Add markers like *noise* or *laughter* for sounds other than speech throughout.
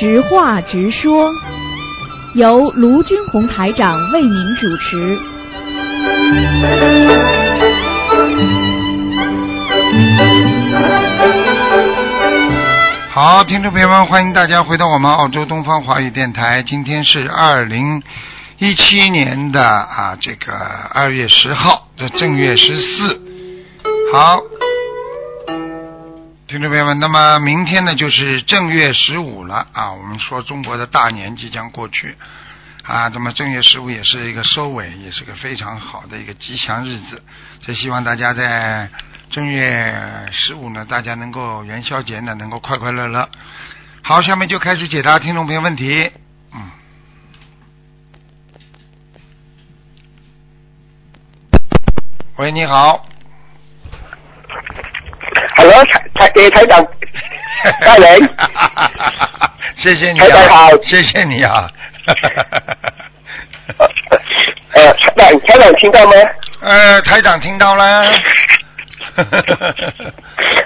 直话直说，由卢军红台长为您主持。好，听众朋友们，欢迎大家回到我们澳洲东方华语电台。今天是二零一七年的啊，这个二月十号这正月十四。好，听众朋友们，那么明天呢就是正月十五了啊。我们说中国的大年即将过去啊，那么正月十五也是一个收尾，也是个非常好的一个吉祥日子。所以希望大家在正月十五呢，大家能够元宵节呢能够快快乐乐。好，下面就开始解答听众朋友问题。嗯，喂，你好。Hello，给台长，大人，谢谢你台长好，谢谢你啊。呃，台长，台长听到吗？呃，台长听到了。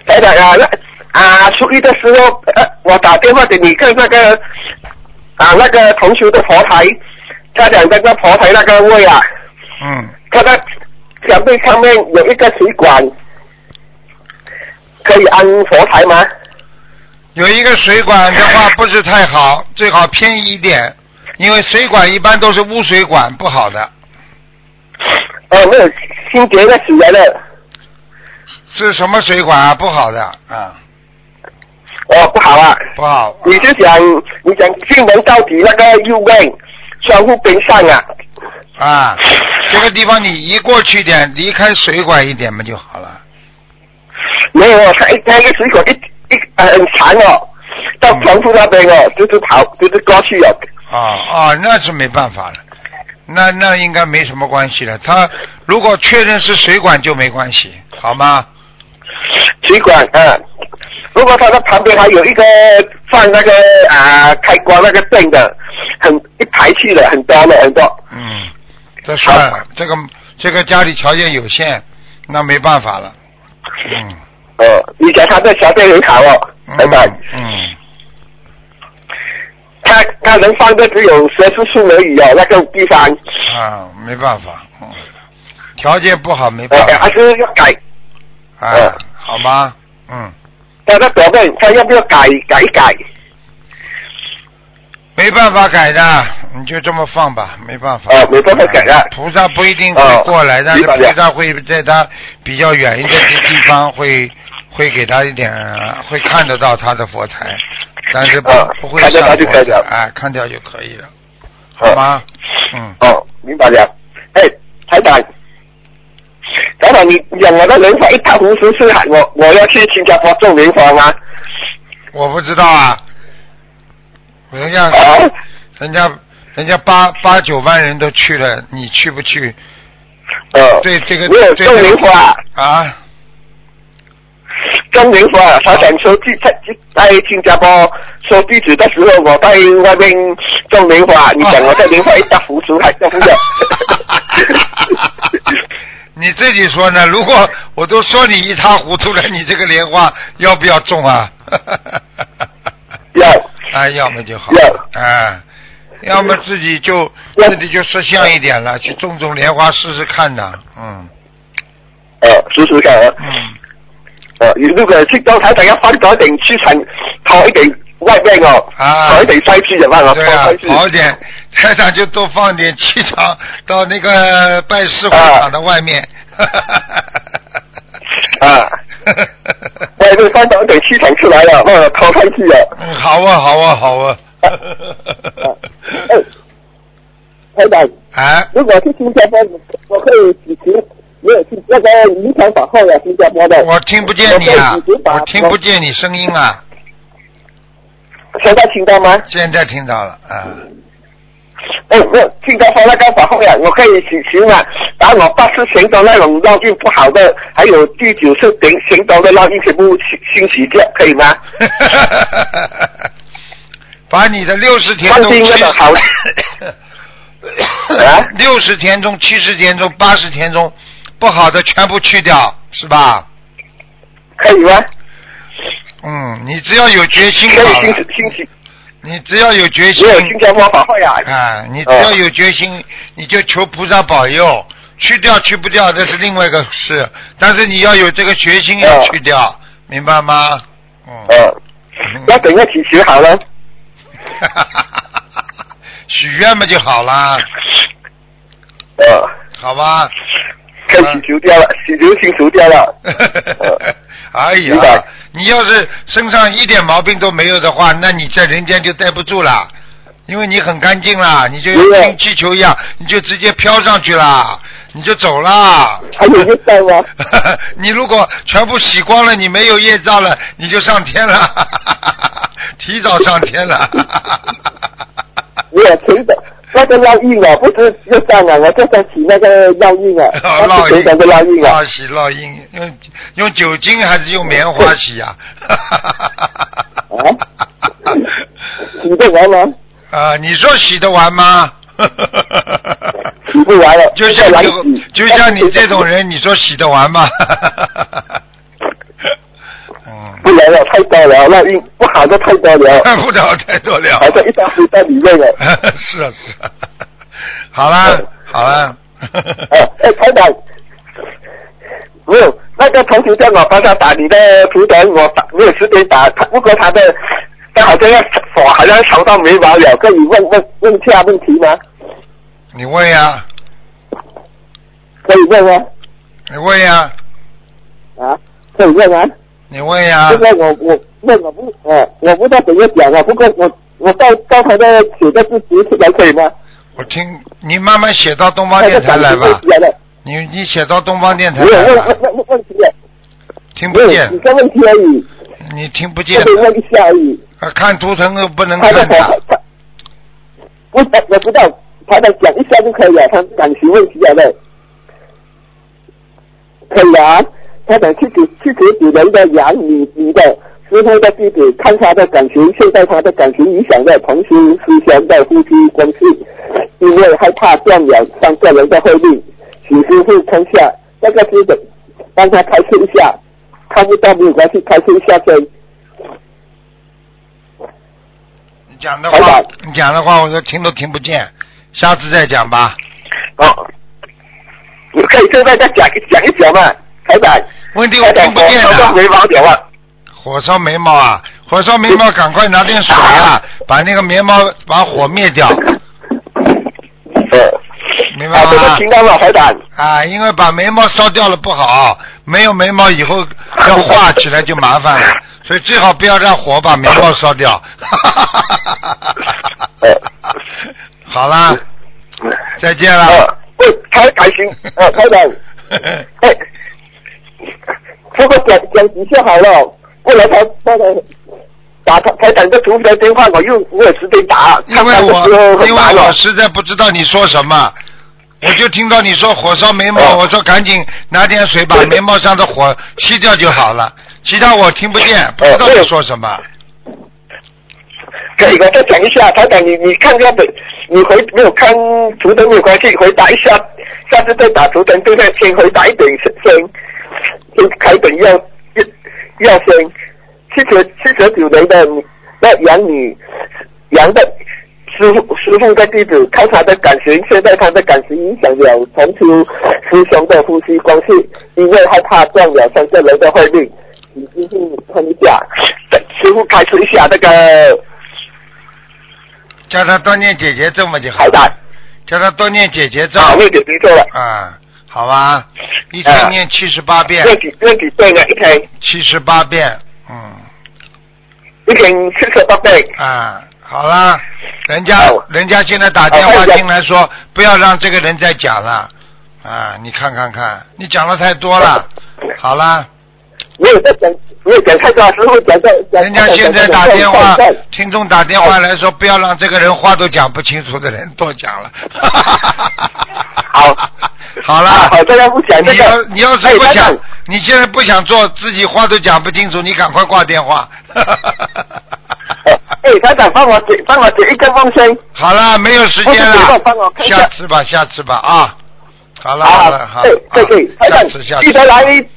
台长啊，那啊，初一的时候，呃，我打电话给你看那个啊，那个同学的佛台，他讲那个佛台那个位啊，嗯，他的墙壁上面有一个水管，可以安佛台吗？有一个水管的话不是太好，*laughs* 最好偏移一点，因为水管一般都是污水管，不好的。哦，没有，新结的起来了，是什么水管啊？不好的啊，哦，不好啊。不好。你是想你想进门到底那个右边窗户边上啊？啊，这个地方你移过去一点，离开水管一点嘛就好了。没有，他一他一个水管一一呃很长哦，到窗户那边哦，就是跑就是过去哦。啊啊，那是没办法了，那那应该没什么关系了。他如果确认是水管就没关系，好吗？水管啊，如果他的旁边还有一个放那个啊开关那个灯的，很一排去的很多的很多。嗯，这算了，这个这个家里条件有限，那没办法了。嗯哦，以前他的条件很好哦，嗯老板，嗯，他他能放的只有十四处而已哦，那个地方，啊，没办法，嗯，条件不好没呃办法。还是要改。啊呃，好吗？嗯，他的表面他要不要改改一改？没办法改的，你就这么放吧，没办法。啊没办法改的菩萨不一定会哦过来，但是菩萨会在他比较远一点的地方会会给他一点，会看得到他的佛台，但是不哦不会上佛就可以了哎，看掉就可以了，好吗？嗯，哦，明白了。哎，台长，台长，你讲我的莲花一塌糊涂是喊我我要去新加坡种莲花吗？我不知道啊，人家啊？人家人家八八九万人都去了，你去不去？呃，对这个对这个种莲花，啊，种莲花，他想收地在在新加坡收地址的时候，我在外面种莲花，*laughs* 你讲我在莲花一塌糊涂还种不了。*laughs* 你自己说呢？如果我都说你一塌糊涂了，你这个莲花要不要种啊？*laughs* 要啊，要么就好，要。啊，要么自己就自己就识相一点了，去种种莲花试试看的，嗯呃试试看啊。嗯，呃，如果去到台长要放多一点气场，跑一点外面哦，啊跑一点塞去怎么样哦？对啊好一点，台长就多放点气场到那个拜师会场的外面，啊，*laughs* 外面放多一点气场出来了，让我跑上去了。嗯，好啊，好啊，好啊，哎，台长，哎，*laughs* 如果去新加坡，我可以举行没有去那个遗传法后呀，新加坡的。我听不见你啊我听不见你声音啊，现在听到吗？现在听到了，啊。哎，没有，新加坡那个法后呀，我可以请行啊，把我八十行动那种烙印不好的，还有第九次行行走的烙印全部清清洗掉，可以吗？*laughs* 把你的六十天放中七心那个好啊 *laughs* 六十天中、七十天中、八十天中不好的全部去掉，是吧？可以吗？嗯，你只要有决心可以好了清洗清洗。你只要有决心没，有新加坡法会啊。啊，你只要有决心，你就求菩萨保佑，去掉去不掉这是另外一个事，但是你要有这个决心要去掉，明白吗？嗯。呃，要怎样祈求好呢？*laughs* 许愿嘛就好啦，呃，好吧？可以祈求掉了，祈求清除掉了。*laughs* 哎呀，你要是身上一点毛病都没有的话，那你在人间就待不住了，因为你很干净啦，你就像气球一样，你就直接飘上去了，你就走了。还有业障吗？*laughs* 你如果全部洗光了，你没有业障了，你就上天了，*laughs* 提早上天了。没有成的那个烙印啊，不是业障啊，我就想起那个烙印啊，哦那是成长的烙印啊。洗烙印，用用酒精还是用棉花洗呀、*laughs* 啊？洗得完吗？*laughs* 啊，你说洗得完吗？*laughs* 洗不完了，就像你，就像你这种人，你说洗得完吗？嗯，不来了，太多了，烙印不好的太多了，看不了太多了。好像一大堆在里面了。是 *laughs* 啊是啊，好啦 *laughs* 好啦。哎 *laughs* 哎，台长，没有那个同学叫我帮他打你的图腾，我打没有时间打，他不过他的他好像要我好像长到眉毛了，可以问问问下问题吗？你问呀，可以问吗？你问呀，啊，可以问啊。你问呀这。个我我问我不呃我不知道怎么讲啊，不过我我到到他的写的字读出来可以吗？我听你慢慢写到东方电台来吧。你你写到东方电台没有来吧问问。问问问题听不见几，个问题而已，你听不见就。是问一下而已。啊看图腾又不能看的。他我我知道，他的讲一下就可以了，他感情问题了的，可以啊。他讲七十七十九人的养女女的师傅的弟弟，看他的感情，现在他的感情影响了同修师兄的夫妻关系，因为害怕断了三个人的慧命，请师傅看下那个师的，帮他开心一下，看不到没有关系，开心一下先。你讲的话，你讲的话我都听都听不见，下次再讲吧。哦，你可以现在再讲一讲一讲嘛，台长。问题我，听不见的。我眉毛。火烧眉毛啊，火烧眉毛，赶快拿点水啊，*laughs* 把那个眉毛把火灭掉，明白吗？听到了，台长。啊，因为把眉毛烧掉了不好，没有眉毛以后 *laughs* 要画起来就麻烦了，所以最好不要让火把眉毛烧掉。哈哈哈哈哈好啦，再见了。呃，喂，台开心，呃，台长，*laughs* 哎，这个讲讲几下好了，后来他那个打他台长的图的电话，我又没有时间打，因为我因为。我实在不知道你说什么，我就听到你说火烧眉毛，哦。我说赶紧拿点水把眉毛上的火吸掉就好了，其他我听不见，不知道你说什么。可以，我再讲一下，台长，你你看看的，你回没有看图腾没有关系，回答一下，下次再打图腾，对对，先回答一点先，先开本要要先七十七十九年的那养女养的师傅师傅的弟子，看他的感情，现在他的感情影响了同修师兄的夫妻关系，因为害怕断了三个人的慧命，你师傅看一下，师傅开始一下那个。叫他多念姐姐咒嘛就好台长了，叫他多念姐姐咒。啊，那个听错了，啊，好吧，一天念七十八遍，那几那几对呢？一天。七十八遍，嗯，一天七十八遍，啊，好啦，人家好。人家现在打电话进来说，不要让这个人再讲了，啊，你看看看，你讲的太多了，好啦，没有在讲，没有讲太多，时候讲在讲。人家现在打电话听众打电话来说，不要让这个人话都讲不清楚的人多讲了。好，好了，啊好，大家不讲这个你要。你要是不想哎，你现在不想做，自己话都讲不清楚，你赶快挂电话。哎，台长，帮我解，帮我解一个风声。好了，没有时间了帮我下下次吧，下次吧啊。好了好了，好，对对对，台长下次下次记。得来嗯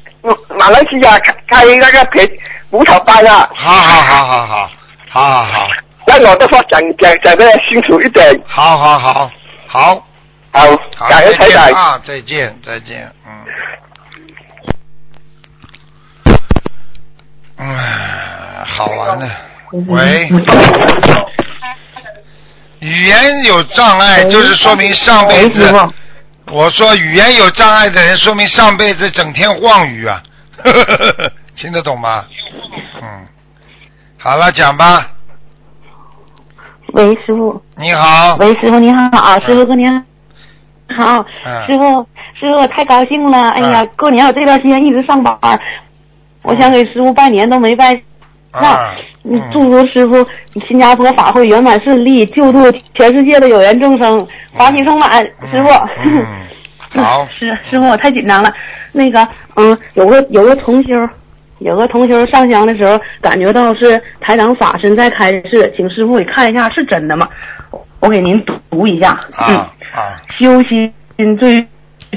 马来西亚开那个培舞蹈班啊好好好好好好好好。那我的话讲讲讲的清楚一点好好好好。好改日再改啊再见再见嗯。哎好玩呢喂。语言有障碍就是说明上辈子我说语言有障碍的人，说明上辈子整天妄语啊，*laughs* 听得懂吗？嗯，好了，讲吧。喂，师傅。你好。喂，师傅你好啊，师傅过年好，嗯师傅师傅我太高兴了，哎呀，过年我这段时间一直上班，我想给师傅拜年都没拜上，啊，你祝福师傅新加坡法会圆满顺利，救度全世界的有缘众生，法喜充满，师傅。嗯，*laughs* 好，师师傅，我太紧张了。那个，嗯，有个有个同修，有个同修上香的时候，感觉到是台长法身在开示，请师傅给看一下是真的吗？我我给您读一下。嗯，啊啊，修心最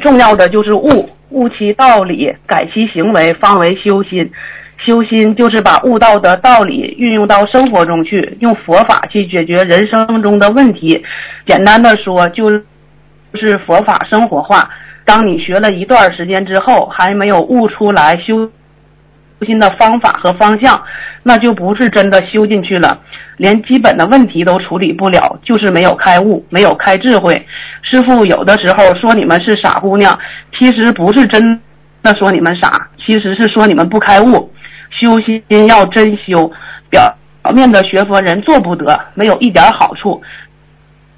重要的就是悟，悟其道理，改其行为，方为修心。修心就是把悟道的道理运用到生活中去，用佛法去解决人生中的问题。简单的说，就是佛法生活化。当你学了一段时间之后，还没有悟出来修心的方法和方向，那就不是真的修进去了，连基本的问题都处理不了，就是没有开悟，没有开智慧。师傅有的时候说你们是傻姑娘，其实不是真的说你们傻，其实是说你们不开悟。修心要真修，表面的学佛人做不得，没有一点好处。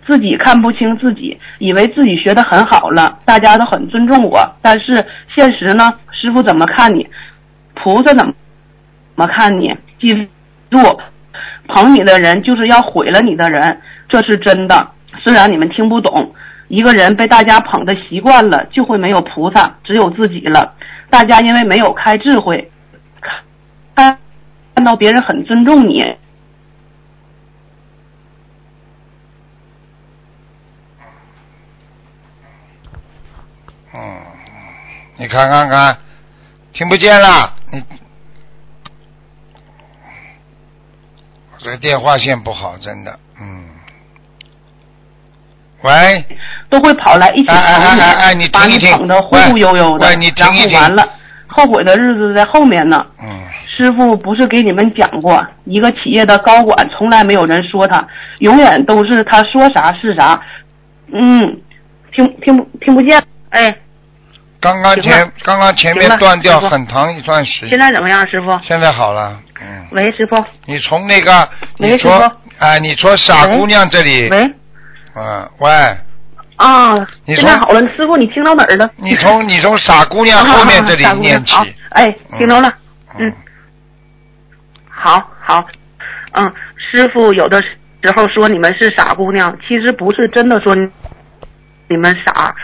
自己看不清自己，以为自己学的很好了，大家都很尊重我。但是现实呢？师傅怎么看你？菩萨怎么怎么看你？记住，捧你的人就是要毁了你的人，这是真的。虽然你们听不懂，一个人被大家捧的习惯了，就会没有菩萨，只有自己了。大家因为没有开智慧，看看到别人很尊重你，嗯，你看看看，听不见了，你这个电话线不好，真的，嗯。喂，都会跑来一起哎哎捧你，哎哎你把你听一听。捧得忽忽悠悠的，喂喂你听然一听。后完了，后悔的日子在后面呢。嗯，师傅不是给你们讲过，一个企业的高管从来没有人说他，永远都是他说啥是啥。嗯，听听不听不见？哎，刚刚前刚刚前面断掉很长一段时间现，在怎么样，师傅？现在好了，嗯，喂，师傅。你从那个你说师傅啊，你说傻姑娘这里，喂。嗯，喂，啊，你现在好了，师傅，你听到哪儿了？你从你从傻姑娘后面这里念起好，哎，听到了。嗯嗯，好好，嗯，师傅有的时候说你们是傻姑娘，其实不是真的说你们傻，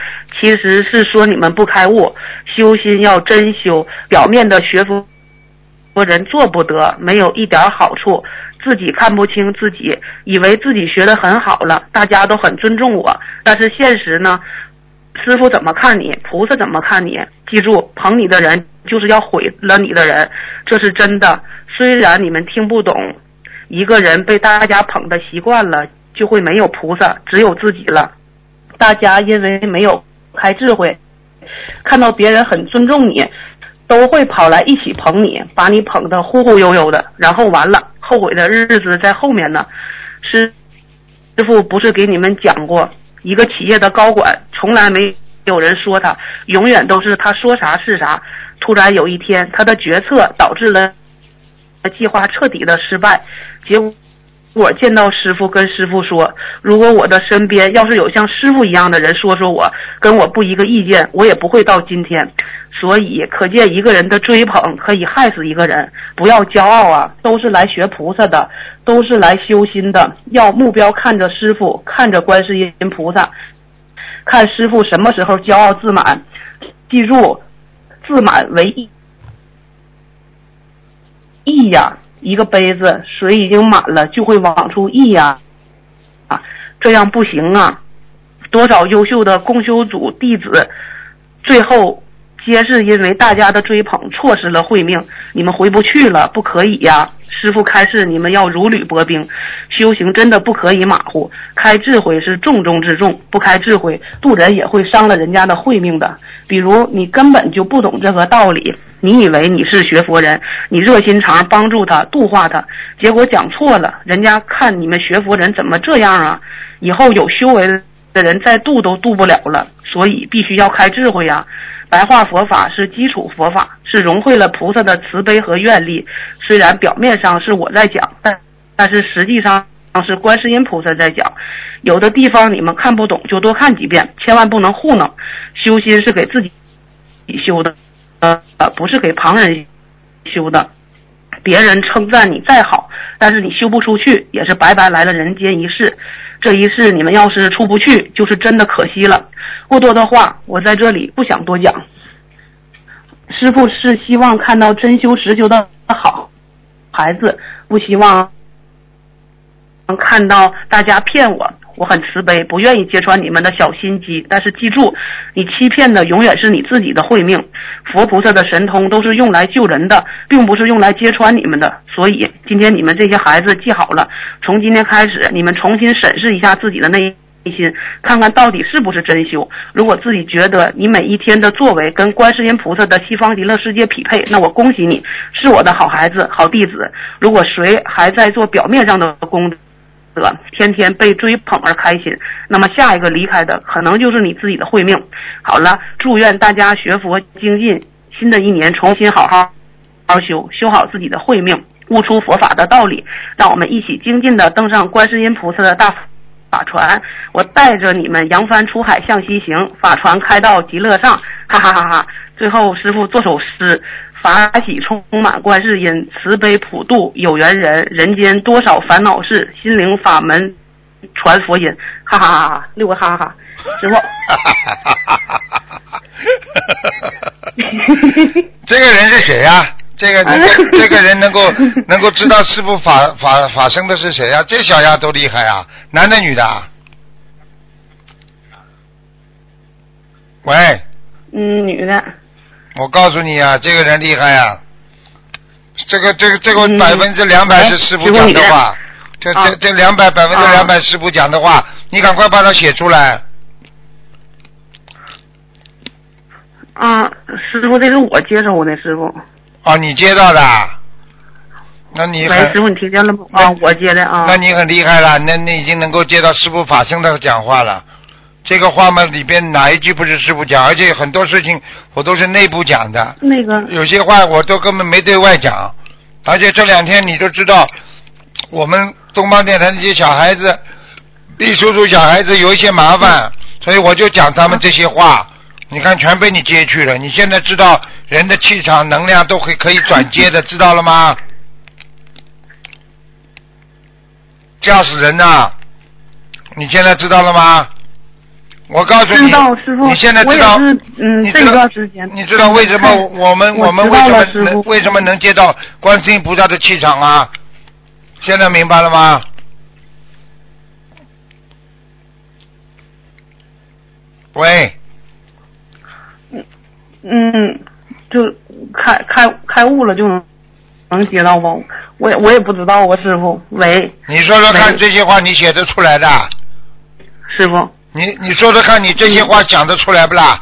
其实是说你们不开悟，修心要真修，表面的学佛人做不得，没有一点好处，自己看不清自己，以为自己学的很好了，大家都很尊重我，但是现实呢？师傅怎么看你，菩萨怎么看你？记住，捧你的人就是要毁了你的人，这是真的。虽然你们听不懂，一个人被大家捧的习惯了，就会没有菩萨，只有自己了。大家因为没有开智慧，看到别人很尊重你，都会跑来一起捧你，把你捧得忽忽悠悠的，然后完了，后悔的日子在后面呢。师师傅不是给你们讲过，一个企业的高管从来没有人说他，永远都是他说啥是啥。突然有一天，他的决策导致了计划彻底的失败，结果。见到师傅，跟师傅说，如果我的身边要是有像师傅一样的人说说我，跟我不一个意见，我也不会到今天。所以，可见一个人的追捧可以害死一个人。不要骄傲啊，都是来学菩萨的，都是来修心的。要目标看着师傅，看着观世音菩萨，看师傅什么时候骄傲自满。记住，自满为一。溢呀，一个杯子水已经满了，就会往出溢呀，啊，这样不行啊！多少优秀的共修组弟子，最后皆是因为大家的追捧，错失了慧命。你们回不去了，不可以呀！师傅开示你们要如履薄冰，修行真的不可以马虎，开智慧是重中之重，不开智慧渡人也会伤了人家的慧命的。比如你根本就不懂这个道理，你以为你是学佛人，你热心肠帮助他度化他，结果讲错了，人家看你们学佛人怎么这样啊？以后有修为的人再度都度不了了，所以必须要开智慧呀、白话佛法是基础佛法，是融汇了菩萨的慈悲和愿力。虽然表面上是我在讲，但但是实际上是观世音菩萨在讲。有的地方你们看不懂，就多看几遍，千万不能糊弄。修心是给自己修的，呃，不是给旁人修的。别人称赞你再好，但是你修不出去，也是白白来了人间一世。这一世你们要是出不去，就是真的可惜了。过多的话，我在这里不想多讲。师傅是希望看到真修实修的好孩子，不希望看到大家骗我。我很慈悲，不愿意揭穿你们的小心机。但是记住，你欺骗的永远是你自己的慧命。佛菩萨的神通都是用来救人的，并不是用来揭穿你们的。所以今天你们这些孩子记好了，从今天开始，你们重新审视一下自己的内心，看看到底是不是真修。如果自己觉得你每一天的作为跟观世音菩萨的西方极乐世界匹配，那我恭喜你，是我的好孩子、好弟子。如果谁还在做表面上的功天天被追捧而开心，那么下一个离开的可能就是你自己的慧命。好了，祝愿大家学佛精进，新的一年重新好好好修，修好自己的慧命，悟出佛法的道理，让我们一起精进的登上观世音菩萨的大法船。我带着你们扬帆出海向西行，法船开到极乐上，哈哈哈哈！最后师傅做首诗。法喜充满观世音，慈悲普度有缘人，人间多少烦恼事，心灵法门传佛音，哈哈哈哈！六个哈哈哈，师傅。*laughs* 这个人是谁呀、这个这个 *laughs* 这个人能够能够知道师傅法法法生的是谁呀、这小丫头厉害啊，男的女的啊？喂，嗯，女的。我告诉你啊，这个人厉害啊！这个这个这个嗯百分之两百是师傅讲的话，这这啊这两百百分之两百师傅讲的话，你赶快把它写出来。啊，师傅，这是我接收的，师傅。啊，你接到的啊？那你喂，师傅，你听见了吗？啊，我接的啊。那你很厉害了，那那已经能够接到师傅法身的讲话了。这个话嘛，里边哪一句不是师傅讲？而且很多事情我都是内部讲的，那个，有些话我都根本没对外讲。而且这两天你都知道，我们东方电台那些小孩子，李叔叔小孩子有一些麻烦，所以我就讲他们这些话。你看，全被你接去了。你现在知道人的气场、能量都会可以转接的，知道了吗？吓死人呐！你现在知道了吗？我告诉你，你现在知道，你知道段时间。你知道为什么我们我我们为什么能为什么能接到观世音菩萨的气场啊？现在明白了吗？喂，嗯嗯，就开开开悟了就能能接到不？我也我也不知道啊，师傅。喂，你说说看，这些话你写的出来的？师傅。你你说说看，你这些话讲得出来不啦？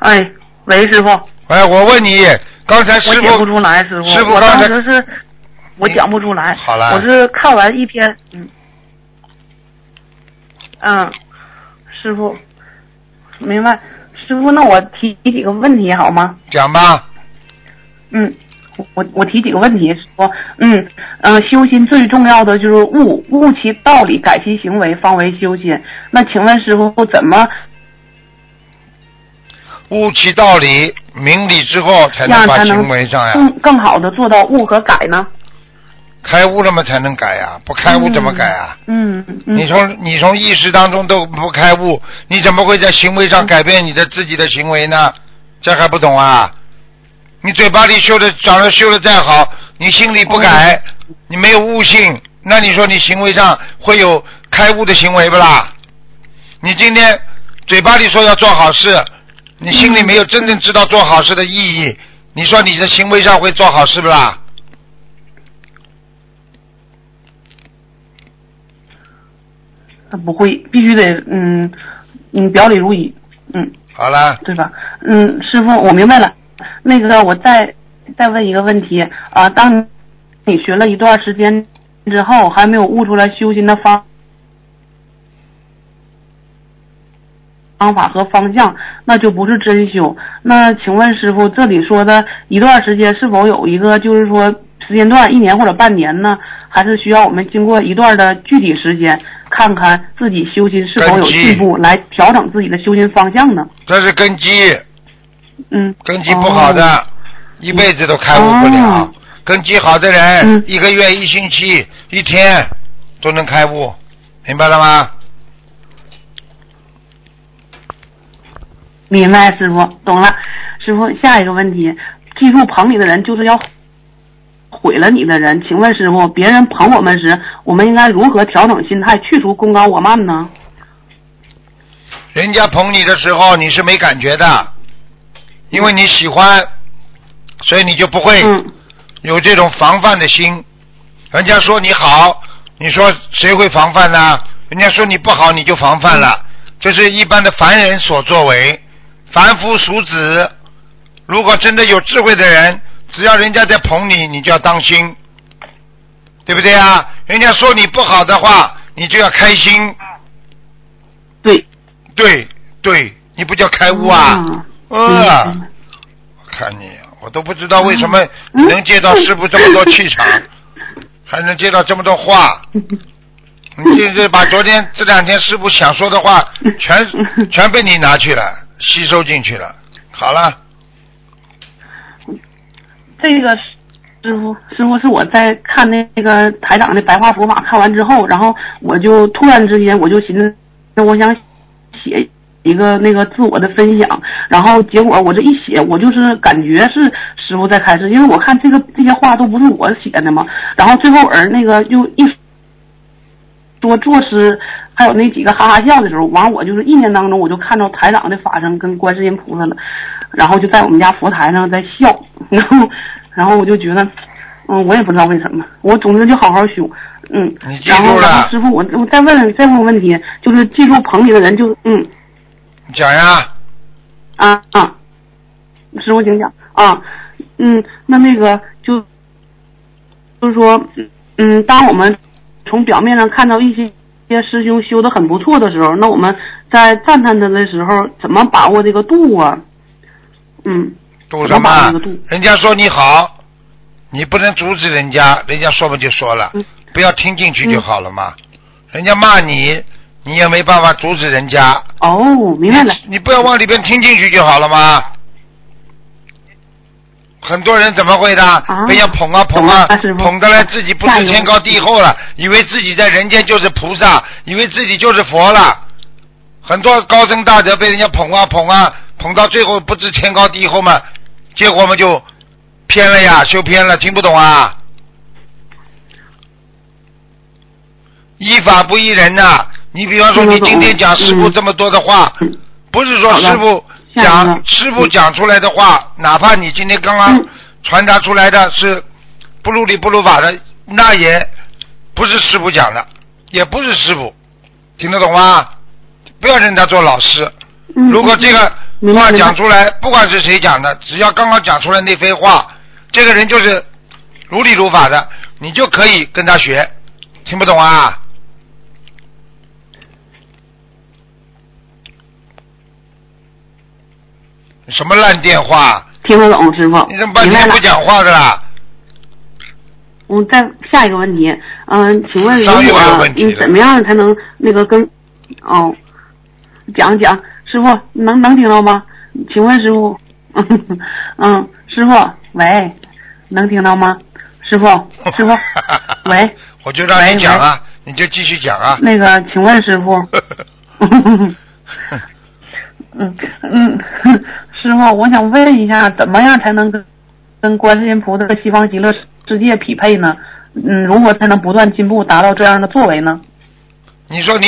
哎，喂，师傅，哎，我问你，刚才师我讲不傅出来，师傅。师傅刚才时是，我讲不出来。好了我是看完一篇，嗯，嗯，师傅，明白。师傅，那我提提几个问题好吗？讲吧，嗯，我我提几个问题，说，嗯嗯、呃修心最重要的就是悟悟其道理，改其行为，方为修心。那请问师傅怎么悟其道理、明理之后，才能把行为上呀。更更好的做到悟和改呢？开悟了嘛才能改呀，不开悟怎么改啊？嗯嗯你从你从意识当中都不开悟，你怎么会在行为上改变你的自己的行为呢？这还不懂啊？你嘴巴里修的，长得修的再好，你心里不改，你没有悟性，那你说你行为上会有开悟的行为不啦？你今天嘴巴里说要做好事，你心里没有真正知道做好事的意义，你说你的行为上会做好事不啦？那不会，必须得嗯嗯表里如一，嗯，好啦，对吧？嗯，师傅，我明白了。那个，我再再问一个问题啊，当你学了一段时间之后，还没有悟出来修心的方方法和方向，那就不是真修。那请问师傅，这里说的一段时间是否有一个就是说时间段，一年或者半年呢？还是需要我们经过一段的具体时间，看看自己修心是否有进步，来调整自己的修心方向呢？这是根基，嗯，根基不好的，哦一辈子都开悟不了。哦根基好的人，嗯一个月、一星期、一天都能开悟，明白了吗？明白，师傅懂了。师傅，下一个问题，记住捧你的人就是要毁了你的人。请问师傅，别人捧我们时，我们应该如何调整心态，去除功高我慢呢？人家捧你的时候，你是没感觉的，因为你喜欢，所以你就不会嗯有这种防范的心。人家说你好，你说谁会防范呢？人家说你不好，你就防范了。这是一般的凡人所作为，凡夫俗子。如果真的有智慧的人，只要人家在捧你，你就要当心，对不对啊？人家说你不好的话，你就要开心。对。对对，你不叫开悟啊？嗯呃，嗯我看你，我都不知道为什么能接到师傅这么多气场，*laughs* 还能接到这么多话。你这这把昨天这两天师傅想说的话，全 *laughs* 全被你拿去了，吸收进去了。好了，这个师傅，师傅是我在看那个台长的白话佛法看完之后，然后我就突然之间我就寻思，那我想写一个那个自我的分享，然后结果我这一写，我就是感觉是师傅在开示，因为我看这个这些话都不是我写的嘛，然后最后儿那个就一说作诗，还有那几个哈哈笑的时候，完我就是一年当中我就看到台长的法身跟观世音菩萨了，然后就在我们家佛台上在笑，然后然后我就觉得，嗯，我也不知道为什么，我总之就好好修，嗯你，记然后住了。然后师傅我我再问再问个问题，就是记住棚里的人就嗯你讲呀，啊啊，师傅请讲啊，嗯，那那个就就是说，嗯，当我们从表面上看到一些一些师兄修的很不错的时候，那我们在赞叹他的时候，怎么把握这个度啊？嗯，度什么？人家说你好，你不能阻止人家，人家说不就说了嗯，不要听进去就好了嘛。人家骂你，你也没办法阻止人家。哦，明白了。你不要往里边听进去就好了吗？很多人怎么会的？啊被人家捧啊捧啊捧的来自己不知天高地厚了，以为自己在人间就是菩萨，以为自己就是佛了。很多高僧大德被人家捧啊捧啊，捧到最后不知天高地厚嘛，结果嘛就偏了呀，修偏了，听不懂啊？依法不依人呐、你比方说，你今天讲师傅嗯这么多的话，嗯不是说师傅讲师傅讲出来的话，哪怕你今天刚刚嗯传达出来的是不如理不如法的，那也不是师傅讲的，也不是师傅，听得懂吗？不要认他做老师。嗯如果这个话讲出来，不管是谁讲的，只要刚刚讲出来那番话，这个人就是如理如法的，你就可以跟他学。听不懂啊？什么烂电话？听得懂，师傅。你怎么半天不。讲话的啦？我，再下一个问题，嗯，请问如上又有果问题了嗯怎么样才能那个跟哦讲讲师傅能能听到吗？请问师傅，*laughs* 嗯，师傅喂，能听到吗？师傅，*laughs* 师傅，喂，我就让喂你讲啊，你就继续讲啊。那个请问师傅，嗯 *laughs* 嗯，师傅，我想问一下，怎么样才能跟跟观世音菩萨和西方极乐世界匹配呢？嗯，如何才能不断进步，达到这样的作为呢？你说你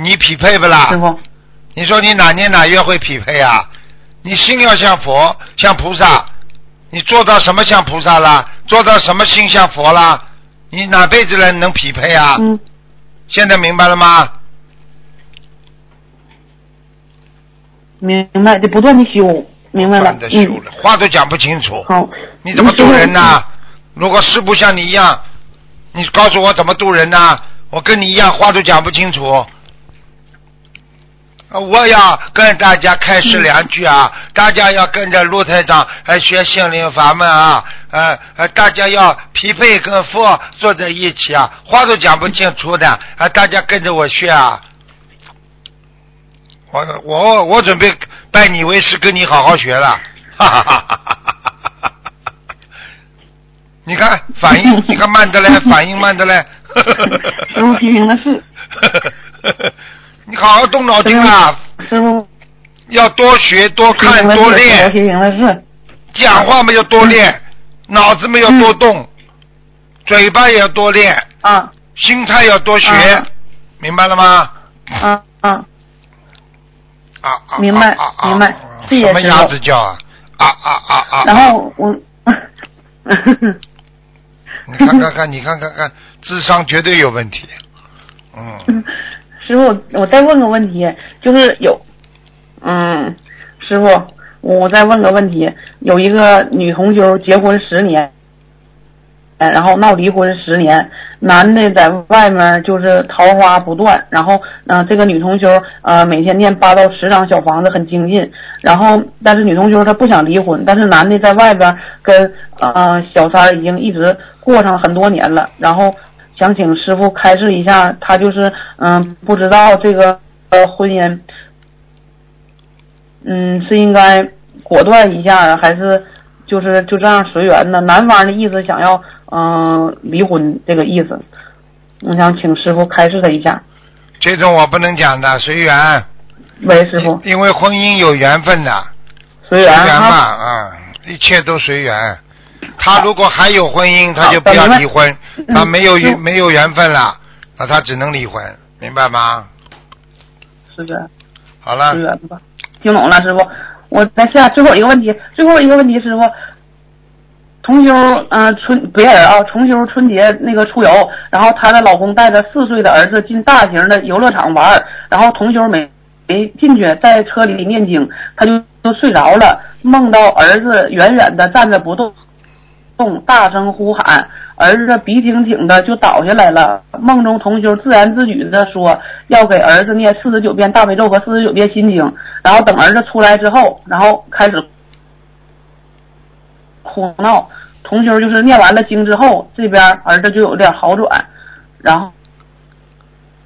你匹配不啦？师傅，你说你哪年哪月会匹配啊？你心要像佛，像菩萨，你做到什么像菩萨啦？做到什么心像佛啦？你哪辈子人能匹配啊？嗯，现在明白了吗？明白，就不断的修，明白了话都讲不清楚。好，你怎么渡人呢？如果师不像你一样，你告诉我怎么渡人呢？我跟你一样，话都讲不清楚。呃我要跟大家开示两句啊！大家要跟着陆台长还学心灵法门啊！呃呃，大家要匹配跟佛坐在一起啊！话都讲不清楚的啊！大家跟着我学啊！我我我准备拜你为师，跟你好好学了，哈哈哈哈哈哈！你看反应，你看慢的嘞，*laughs* 反应慢的嘞。师傅批评的是，你好好动脑筋啊！师傅要多学、多看、多练傅，批评的是，讲话没有多练，脑子没有多动，嘴巴也要多练，啊心态要多学啊，明白了吗？啊啊，啊啊！明白明白啊谢谢师傅什么鸭子叫啊？啊啊啊啊！然后我，*laughs* 你看看看，你看看看，智商绝对有问题。嗯，师傅，我再问个问题，就是有，嗯，师傅，我再问个问题，有一个女同修结婚十年，呃然后闹离婚十年，男的在外面就是桃花不断，然后，呃，这个女同修呃每天念八到十张小房子很精进，然后但是女同修她不想离婚，但是男的在外边跟呃小三已经一直过上很多年了，然后想请师傅开示一下，他就是嗯、不知道这个呃婚姻，嗯是应该果断一下，还是就是就这样随缘呢？男方的意思想要嗯、离婚这个意思，我想请师傅开示他一下。这种我不能讲的，随缘。喂，师傅，因为婚姻有缘分的，随缘随缘嘛，哈。啊，一切都随缘。他如果还有婚姻，他就不要离婚；嗯他没有缘嗯没有缘分了，那他只能离婚，明白吗？是的，好了。听懂了，师傅。我再下最后一个问题，最后一个问题，师傅。重修，嗯、春别人啊，重修春节那个出游，然后她的老公带着四岁的儿子进大型的游乐场玩，然后重修没没进去，在车里念经，他就就睡着了，梦到儿子远远的站着不动，动大声呼喊，儿子鼻挺挺的就倒下来了。梦中同修自言自语的说要给儿子念四十九遍大悲咒和四十九遍心经，然后等儿子出来之后，然后开始哭闹。同修就是念完了经之后，这边儿子就有点好转，然后，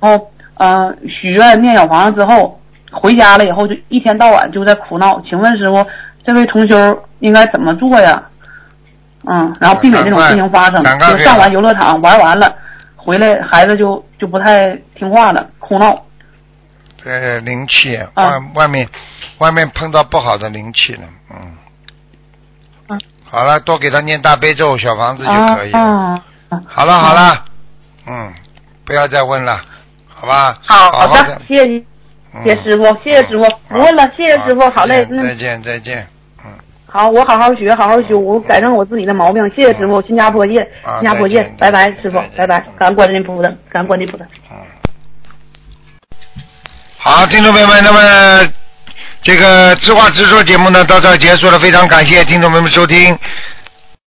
然后嗯、呃许愿念小房子之后，回家了以后就一天到晚就在哭闹。请问师傅，这位同修应该怎么做呀？嗯，然后避免这种事情发生。就上完游乐场玩完了，回来孩子就就不太听话了，哭闹。呃，灵气啊外外面外面碰到不好的灵气了，嗯。嗯好了，多给他念大悲咒、小房子就可以了。啊啊好了好了，嗯，不要再问了，好吧？好好的，谢谢你，嗯谢谢师傅，谢谢师傅，不问了，谢谢师傅，好嘞，嗯，再见再见，嗯，好，我好好学，好好修，我改正我自己的毛病，谢谢师傅，新加坡见，啊新加坡再见见，拜拜师傅，拜拜，感恩观世音菩萨，感恩观世音菩萨。嗯。好，听众朋友们，那么这个知话直说节目呢到这儿结束了，非常感谢听众朋友们收听。